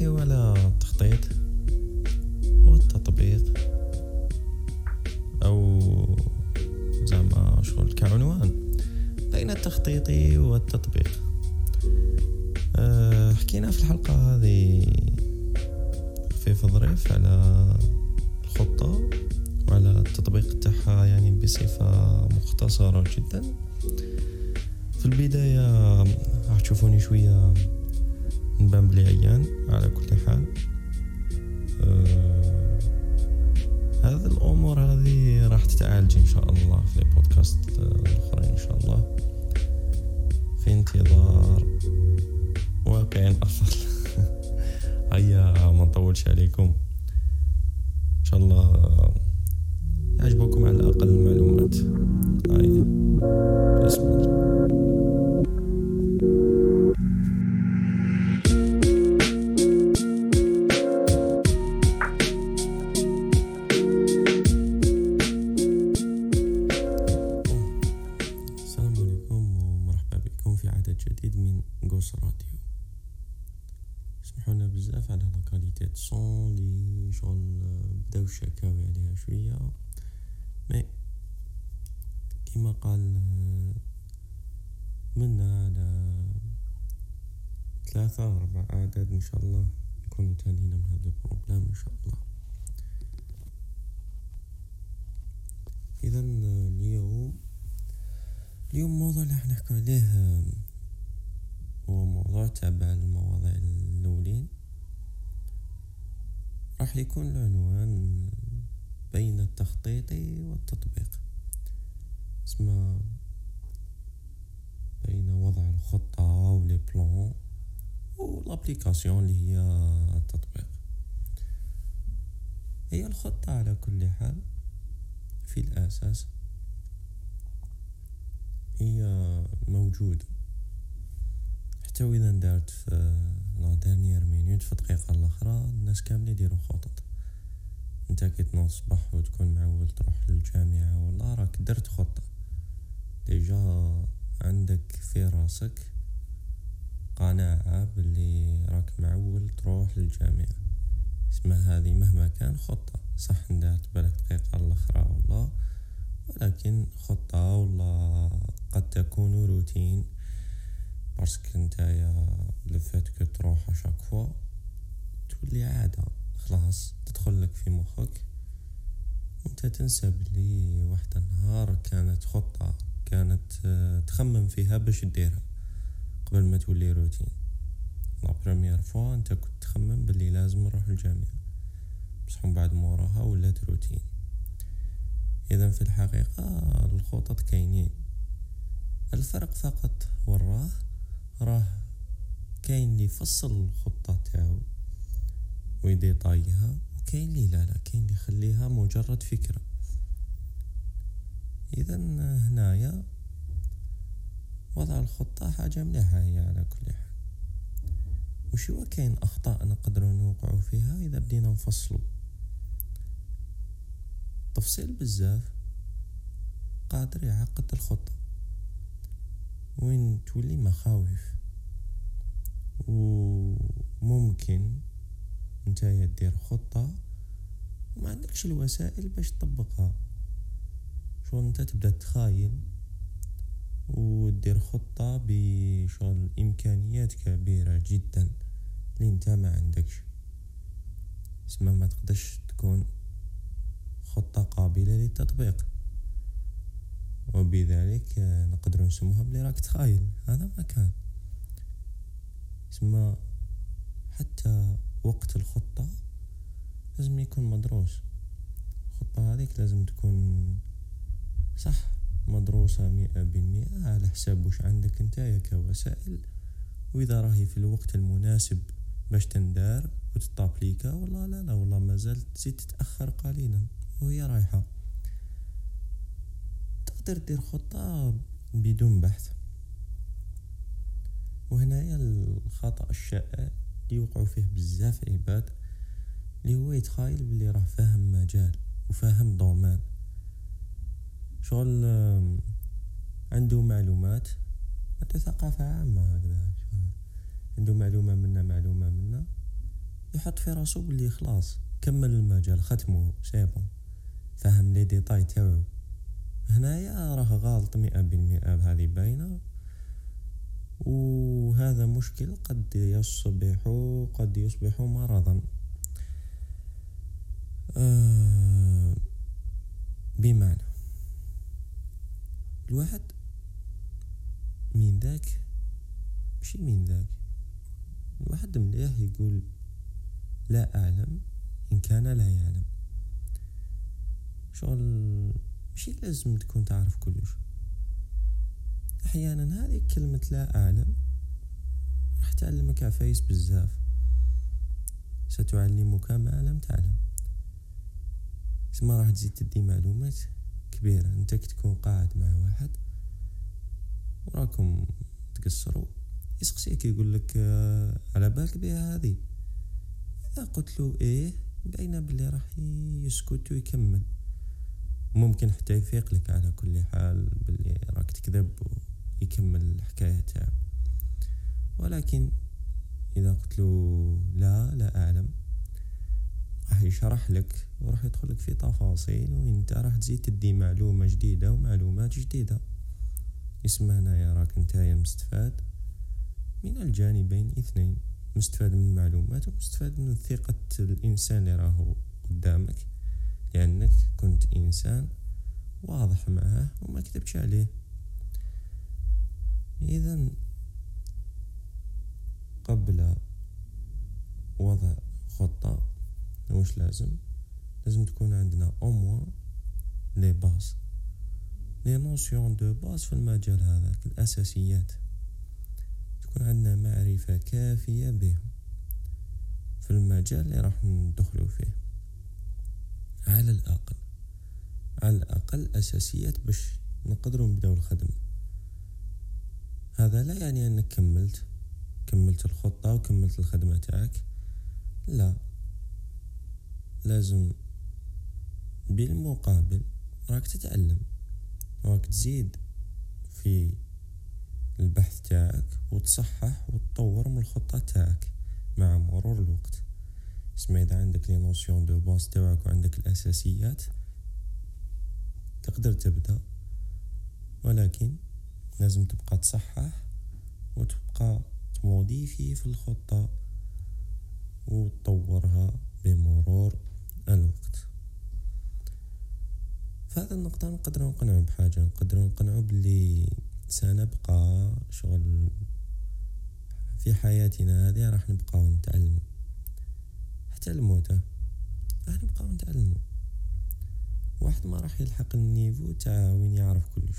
نحكيو على التخطيط والتطبيق أو زعما شغل كعنوان بين التخطيط والتطبيق. آه، حكينا في الحلقة هذه خفيف ظريف على الخطة وعلى التطبيق تاعها يعني بصفة مختصرة جدا. في البداية راح تشوفوني شوية نبان بلي عيان على كل حال. آه هذه الأمور هذه راح تتعالج إن شاء الله في البودكاست الآخرين إن شاء الله. في انتظار واقع أفضل. هيا ما نطولش عليكم. إن شاء الله منا على ثلاثة أربع أعداد إن شاء الله. نكونوا تانينا من هذا البروبلام إن شاء الله. إذا اليوم اليوم الموضوع اللي راح نحكي عليه هو موضوع تابع المواضيع الأولين. راح يكون العنوان بين التخطيط والتطبيق. اسمه بين وضع الخطة و les plans و l'application اللي هي التطبيق. هي الخطة على كل حال في الأساس هي موجودة. حتى وإذا دارت في la dernière minute في الدقيقة الأخرى الناس كاملين يديروا خطط. أنت كي تنوض الصباح وتكون معول تروح للجامعة ولا راك درت خطة. déjà عندك في راسك قناعة باللي راك معول تروح للجامعة. اسمها هذه مهما كان خطة. صح ندارت بالك دقيقة الأخرى ولا ولكن خطة ولا قد تكون روتين. parce que نتايا la fac كو تروح à chaque fois تولي عادة. خلاص تدخل لك في مخك. وأنت تنسى بلي واحد النهار كانت خطة. كانت آه، تخمم فيها باش ديرها قبل ما تولي روتين. لا بروميير فوا أنت كنت تخمم بلي لازم نروح الجامعة بصح من بعد موراها ولات روتين. إذا في الحقيقة الخطط كاينين. الفرق فقط وراه راه كاين اللي يفصل الخطة تاعو ويديطايها وكاين اللي لا لا كاين اللي يخليها مجرد فكرة. اذا هنايا وضع الخطة حاجة مليحة هي على كل حال. وش هو كاين أخطاء نقدروا نوقعوا فيها إذا بدينا نفصلوا؟ تفصيل بزاف قادر يعقد الخطة. وين تولي مخاوف؟ وممكن نتايا دير خطة وما عندكش الوسائل باش تطبقها. شغل انت تبدأ تخايل ودير خطة بشغل إمكانيات كبيرة جدا اللي انت ما عندكش. اسمها ما تقدرش تكون خطة قابلة للتطبيق. وبذلك نقدر نسموها بلي راك تخايل هذا ما كان. اسمها حتى وقت الخطة لازم يكون مدروس. الخطة هذيك لازم تكون صح. مدروسة مئة بالمئة على حساب وش عندك نتايا كوسائل. وإذا راهي في الوقت المناسب باش تندار وتطابليكا والله لا لا والله ما زالت تزيد تتأخر قليلا وهي رايحة. تقدر دير خطة بدون بحث. وهنايا الخطأ الشائع اللي يوقعوا فيه بزاف عباد اللي هو يتخايل بلي راه فاهم مجال وفاهم دومان شغل عنده معلومات. عنده ثقافة عامة هكذا عنده معلومة منا معلومة منا. يحط في راسو بلي خلاص كمل المجال ختمه سيبون فهم لي ديتاي تاعو هنايا راه غالط مئة بالمئة بهذه باينة وهذا مشكل قد يصبح قد يصبح مرضا. آه بمعنى الواحد من ذاك ماشي من ذاك الواحد مليح يقول لا أعلم إن كان لا يعلم. شغل ماشي لازم تكون تعرف كلش. أحيانا هذه كلمة لا أعلم راح تعلمك عفايس بزاف. ستعلمك ما لم تعلم. ما راح تزيد تدي معلومات. كبيرة. انت تكون قاعد مع واحد وراكم تقصروا. يسقسيك يقول لك آه، على بالك بها هذه. إذا قلت له إيه باينه بلي راح يسكت ويكمل. ممكن حتى يفيق لك على كل حال بلي راك تكذب ويكمل الحكاية تاعو ولكن إذا قلت له لا لا أعلم. راح يشرح لك وراح يدخل لك في تفاصيل وانت راح تزيد تدي معلومة جديدة ومعلومات جديدة. اسمع هنايا راك نتايا مستفاد. من الجانبين اثنين مستفاد من المعلومات ومستفاد من ثقة الإنسان اللي راهو قدامك. لأنك كنت إنسان واضح معه وما كذبش عليه. إذا قبل وضع خطة وش لازم؟ لازم تكون عندنا أو les bases les notions de base في المجال هذاك الأساسيات. تكون عندنا معرفة كافية بهم في المجال اللي راح ندخلو فيه. على الأقل على الأقل أساسيات باش نقدروا نبداو الخدمة. هذا لا يعني أنك كملت كملت الخطة وكملت الخدمة تاعك. لا. لازم بالمقابل راك تتعلم راك تزيد في البحث تاعك وتصحح وتطور من الخطة تاعك مع مرور الوقت. اسمع إذا عندك les notions de base تاعك وعندك الأساسيات تقدر تبدأ ولكن لازم تبقى تصحح وتبقى ت modifier في الخطة وتطورها بمرور الوقت هذه النقطة نقدر نقنعو بحاجة نقدر نقنعو بلي سنبقى شغل في حياتنا هذه راح نبقى نتعلم حتى الموت راح نبقى نتعلم واحد ما راح يلحق ال niveau تاع وين يعرف كلش.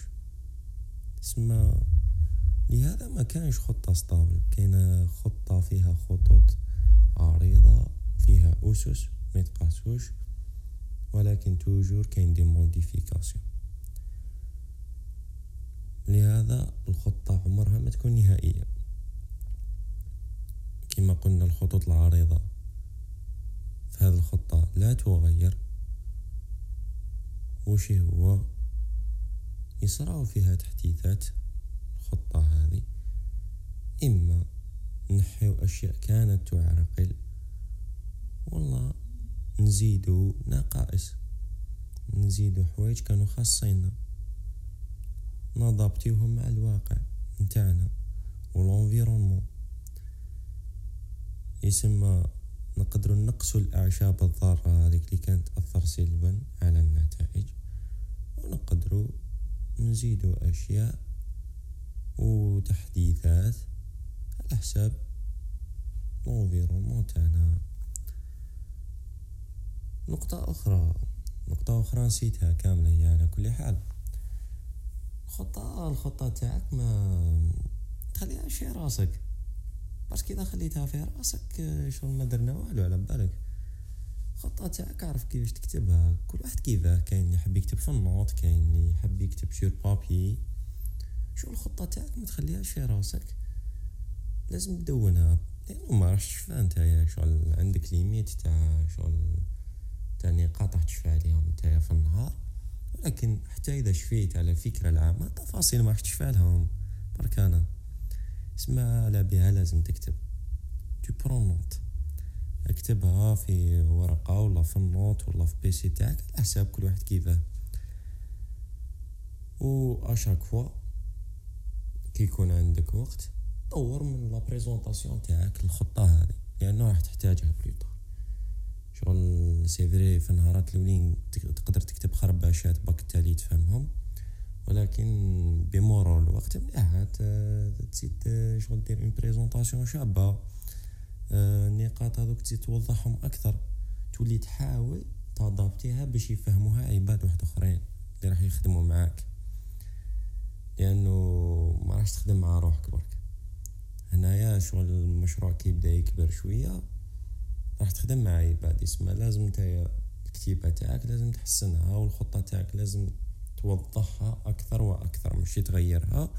تسمى لهذا ما كانش خطة stable كاينة خطة فيها خطوط عريضة فيها أسس ما يتقاسوش. ولكن toujours كاين des modifications لهذا الخطة عمرها ما تكون نهائية. كما قلنا الخطوط العريضة. في هذه الخطة لا تغير. وش هو؟ يصرع فيها تحديثات الخطة هذه. إما نحيو أشياء كانت تعرقل. والله نزيدو نقائص نزيدو حوايج كانوا خاصيننا نضبطيوهم مع الواقع نتاعنا ولونفيرونمون يسمى نقدروا نقصوا الأعشاب الضارة هذيك اللي كانت تأثر سلبا على النتائج. ونقدروا نزيدوا أشياء وتحديثات على حساب لونفيرونمون تاعنا. نقطة أخرى. نقطة أخرى نسيتها كاملة هي على كل حال. الخطة الخطة تاعك ما تخليها في راسك. parce que إذا خليتها في راسك شغل ما درنا والو على بالك. الخطة تاعك عارف كيفاش تكتبها. كل واحد كيفاه. كاين اللي يحب يكتب في ال note كاين اللي يحب يكتب sur papier شو الخطة تاعك ما تخليهاش في راسك. لازم تدونها. لأنه ما راحش تشفى نتايا شغل عندك limite تاع شغل تاع نقاط راح تشفى عليهم نتايا في النهار. ولكن حتى إذا شفيت على الفكرة العامة التفاصيل ما راح تشفى لهم. برك أنا اسمع على بها لازم تكتب؟ tu prends note اكتبها في ورقة ولا في ال note ولا في PC تاعك على حساب كل واحد كيفاه و à chaque fois كي يكون عندك وقت طور من la présentation تاعك الخطة هذه لأنه راح تحتاجها plus tard شغل c'est vrai في النهارات الأولين تقدر تكتب خرباشات باك التالي تفهمهم. ولكن بمرور الوقت مليح تزيد شغل دير une présentation شابة. النقاط هذوك تزيد توضحهم أكثر. تولي تحاول ت adapter ها باش يفهموها عباد واحد أخرين اللي راح يخدموا معاك. لأنه ما راح تخدم مع روحك برك. هنايا شغل المشروع كي يبدا يكبر شوية. راح تخدم مع عباد يسمى لازم نتايا الكتيبة تاعك لازم تحسنها والخطة تاعك لازم توضحها أكثر وأكثر مش تغيرها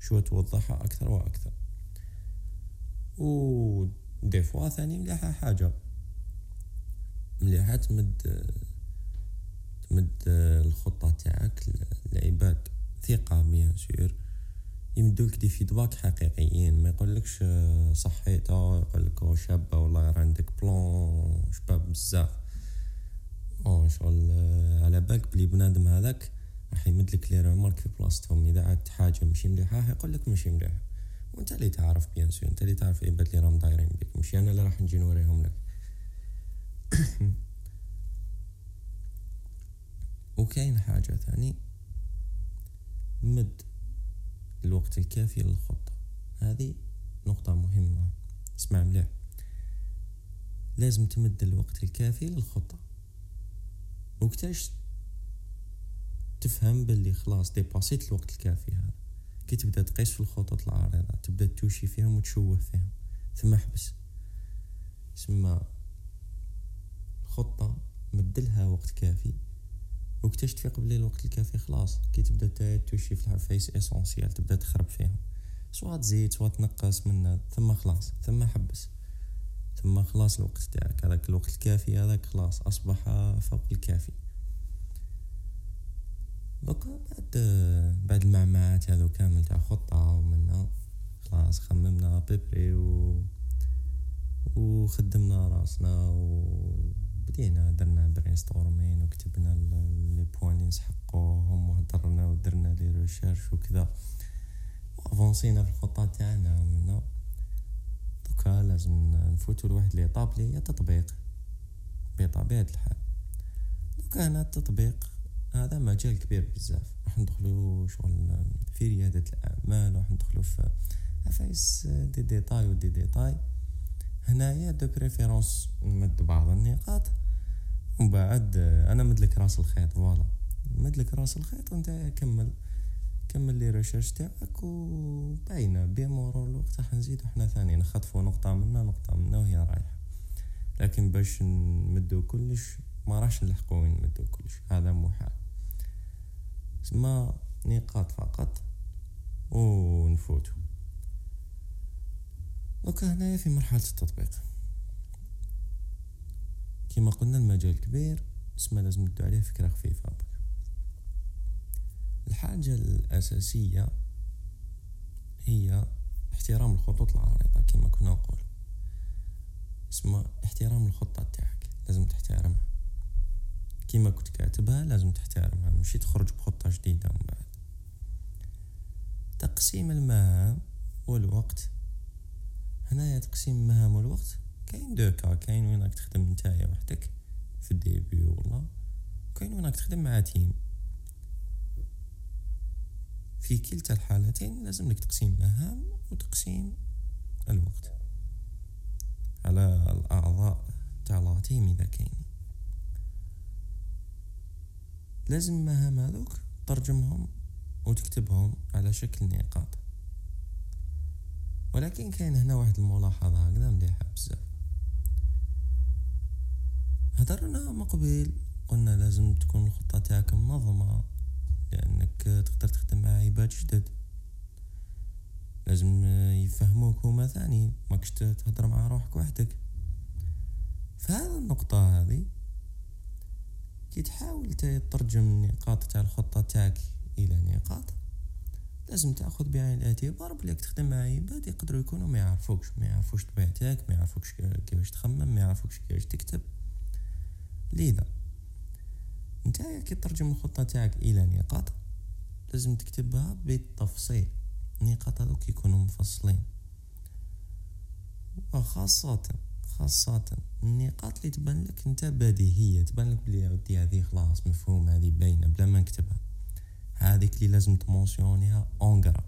شو توضحها أكثر وأكثر. و دي فوا ثاني مليحة حاجة. مليحة تمد تمد الخطة تاعك لعباد ثقة bien sûr. يمدوك des feedbacks حقيقيين. ما يقولكش صحيته يقولك شابة والله غير عندك plan شباب بزاف. أو شغل على بالك بلي بنادم هذاك راح يمد لك les remarques في بلاصتهم. إذا عاد حاجة ماشي مليحة يقول لك ماشي مليحه وأنت اللي تعرف bien sûr أنت اللي تعرف العباد اللي راهم دايرين بك ماشي أنا اللي راح نجي نوريهم لك. وكاين حاجة ثاني. مد. الوقت الكافي للخطة هذه نقطة مهمة. اسمع مليح. لازم تمد الوقت الكافي للخطة. وقتاش تفهم باللي خلاص dépasser ت الوقت الكافي هذا. كي تبدا تقيس في الخطط العريضة تبدا توشي فيهم وتشوه فيهم. ثم احبس. ثم الخطة مدلها وقت كافي. وقتاش تفيق بلي الوقت الكافي خلاص. كي تبدا توشي في العفايس اسونسيال تبدا تخرب فيهم. سواء تزيد سواء تنقص منها ثم خلاص ثم حبس. ثم خلاص الوقت تاعك. هذاك الوقت الكافي هذاك خلاص. أصبح فوق الكافي. دوكا بعد بعد المعمعات هذو كامل تاع خطة ومنا خلاص خممنا à peu près و وخدمنا راسنا و بدينا درنا brainstorming وكتبنا les points اللي نسحقوهم وهدرنا ودرنا les recherches وكذا. و avancer ينا في الخطة تاعنا منا دوكا لازم نفوتو لواحد لي هي تطبيق. بطبيعة الحال. دوكا هنا التطبيق هذا مجال كبير بزاف. راح ندخلو شغل في ريادة الأعمال راح ندخلو في عفايس دي ديتاي ودي ديتاي. هنايا de préférence نمد بعض النقاط ومن بعد أنا مدلك راس الخيط voilà. مدلك راس الخيط وأنت كمل كمل les recherches تاعك وباينة. بمرور الوقت راح نزيدو حنا ثاني. نخطفو نقطة منا نقطة منا وهي رايحة. لكن باش نمدو كلش ما راحش نلحقو وين نمدو كلش. هذا محال سما نقاط فقط ونفوتو. دوكا هنايا في مرحلة التطبيق. كما قلنا المجال كبير اسمه لازم ندو عليه فكرة خفيفة. الحاجة الأساسية هي احترام الخطوط العريضة كما كنا نقول. اسمه احترام الخطة تاعك لازم تحترمها. كيما كنت كاتبها لازم تحترمها مشي تخرج بخطة جديدة من بعد. تقسيم المهام والوقت هنايا تقسيم المهام والوقت. كاين deux cas كاين وين راك تخدم نتايا وحدك في ال début والله كاين وين راك تخدم مع team. في كلتا الحالتين لازم لك تقسيم مهام وتقسيم الوقت على الأعضاء تاع لا تيم إذا كاين. لازم المهام هذوك ترجمهم وتكتبهم على شكل نقاط. ولكن كاين هنا واحد الملاحظة هكذا مليحة بزاف. هدرنا مقبل قلنا لازم تكون الخطة تاعك منظمة لأنك تقدر تخدم مع عباد جدد. لازم يفهموك هما ثاني ماكش تهدر مع روحك وحدك. فهذا النقطة هذه كي تحاول تترجم النقاط تاع الخطة تاعك إلى نقاط لازم تأخذ بعين الاعتبار بلي تخدم مع عباد يقدروا يكونوا ما يعرفوكش ما يعرفوش طبيعتك ما يعرفوكش كيفاش تخمم ما يعرفوكش كيفاش تكتب. لذا نتايا كي ترجم الخطة تاعك إلى نقاط لازم تكتبها بالتفصيل. النقاط هذوك يكونوا مفصلين. وخاصة خاصة النقاط اللي تبان لك أنت بديهية تبان لك بلي هذه خلاص مفهوم هذه باينة بلا ما نكتبها. هذيك اللي لازم تمونسيونيها أونغرا.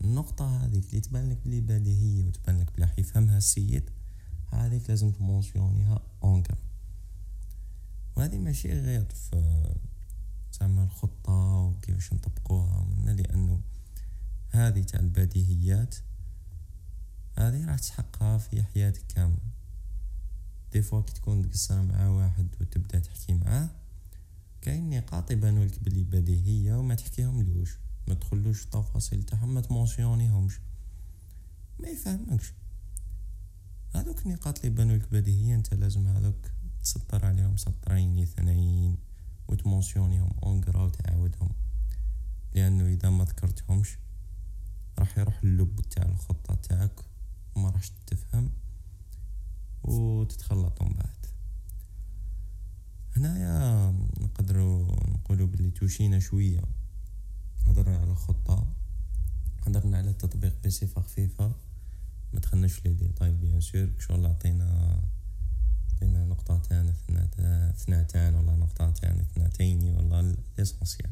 النقطة هذيك اللي تبان لك بلي بديهية وتبان لك بلي حيفهمها السيد هذيك لازم تمونسيونيها أونغرا. وهذه ماشي غير في زعما الخطة وكيفاش نطبقوها لأنه هذه تاع البديهيات هذه راح تحققها في حياتك كاملة. دي فوا كي تكون تقصر مع واحد وتبدأ تحكي معاه كاين نقاط يبانو لك بلي بديهيه وما تحكيهم لوش ما تدخلوش التفاصيل تاعهم ما تمونسيونيهمش. ما يفهمكش. هذوك النقاط اللي يبانو لك بديهيه انت لازم هذوك تسطر عليهم سطرين اثنين وتمونسيونيهم اونغرا وتعاودهم لأنه إذا ما ذكرتهمش راح يروح اللب تاع الخطة تاعك وما راحش تفهم وتتخلطوا من بعد. هنايا نقدروا نقولوا باللي توشينا شوية. هضرنا على خطه هضرنا على التطبيق بصفه خفيفه ما دخلناش في les détails bien sûr. شغل عطينا عطينا نقطتان اثنتان ولا نقطتان اثنتين ولا l'essentiel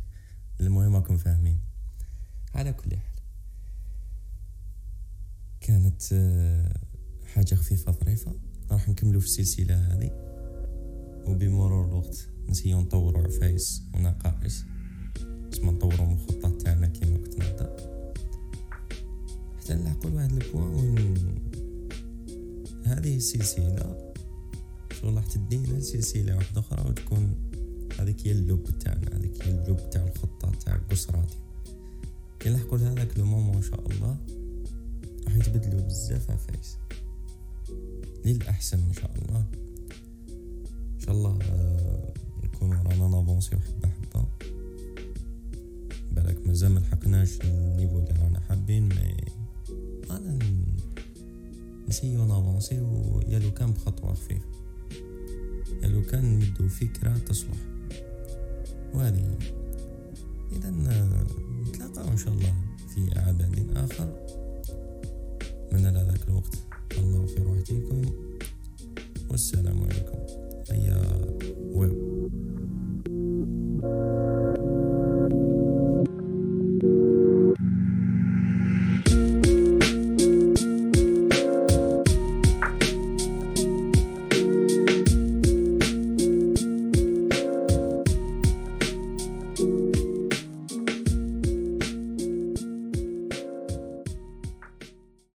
المهم راكم فاهمين. على كل حال. كانت آه، حاجة خفيفة ظريفة. راح نكملو في السلسلة هذه. وبمرور الوقت ن essayer و نطورو عفايس ونقائص تسمى نطورو من الخطة تاعنا كيما كنت نبدأ. حتى نلحقو لواحد ال point وين هذه السلسلة شغل راح تدينا سلسلة واحدة أخرى وتكون هذيك هي ال loop تاعنا هذيك هي ال loop تاع الخطة تاع القصراتي. كي نلحقو لهذاك le moment إن شاء الله راح يتبدلوا بزاف عفايس. للأحسن إن شاء الله. إن شاء الله نكونوا رانا ن avancer و حبة حبة بالك مازال ملحقناش ال niveau اللي رانا حابين mais رانا نسيو نافونسيو يا لو كان بخطوة خفيفة. يا لو كان نمدو فكرة تصلح. وهذه. إذا آه، نتلاقاو إن شاء الله في أعداد آخر. من ذاك الوقت الله في روحتكم والسلام عليكم. Mais euh, ouais.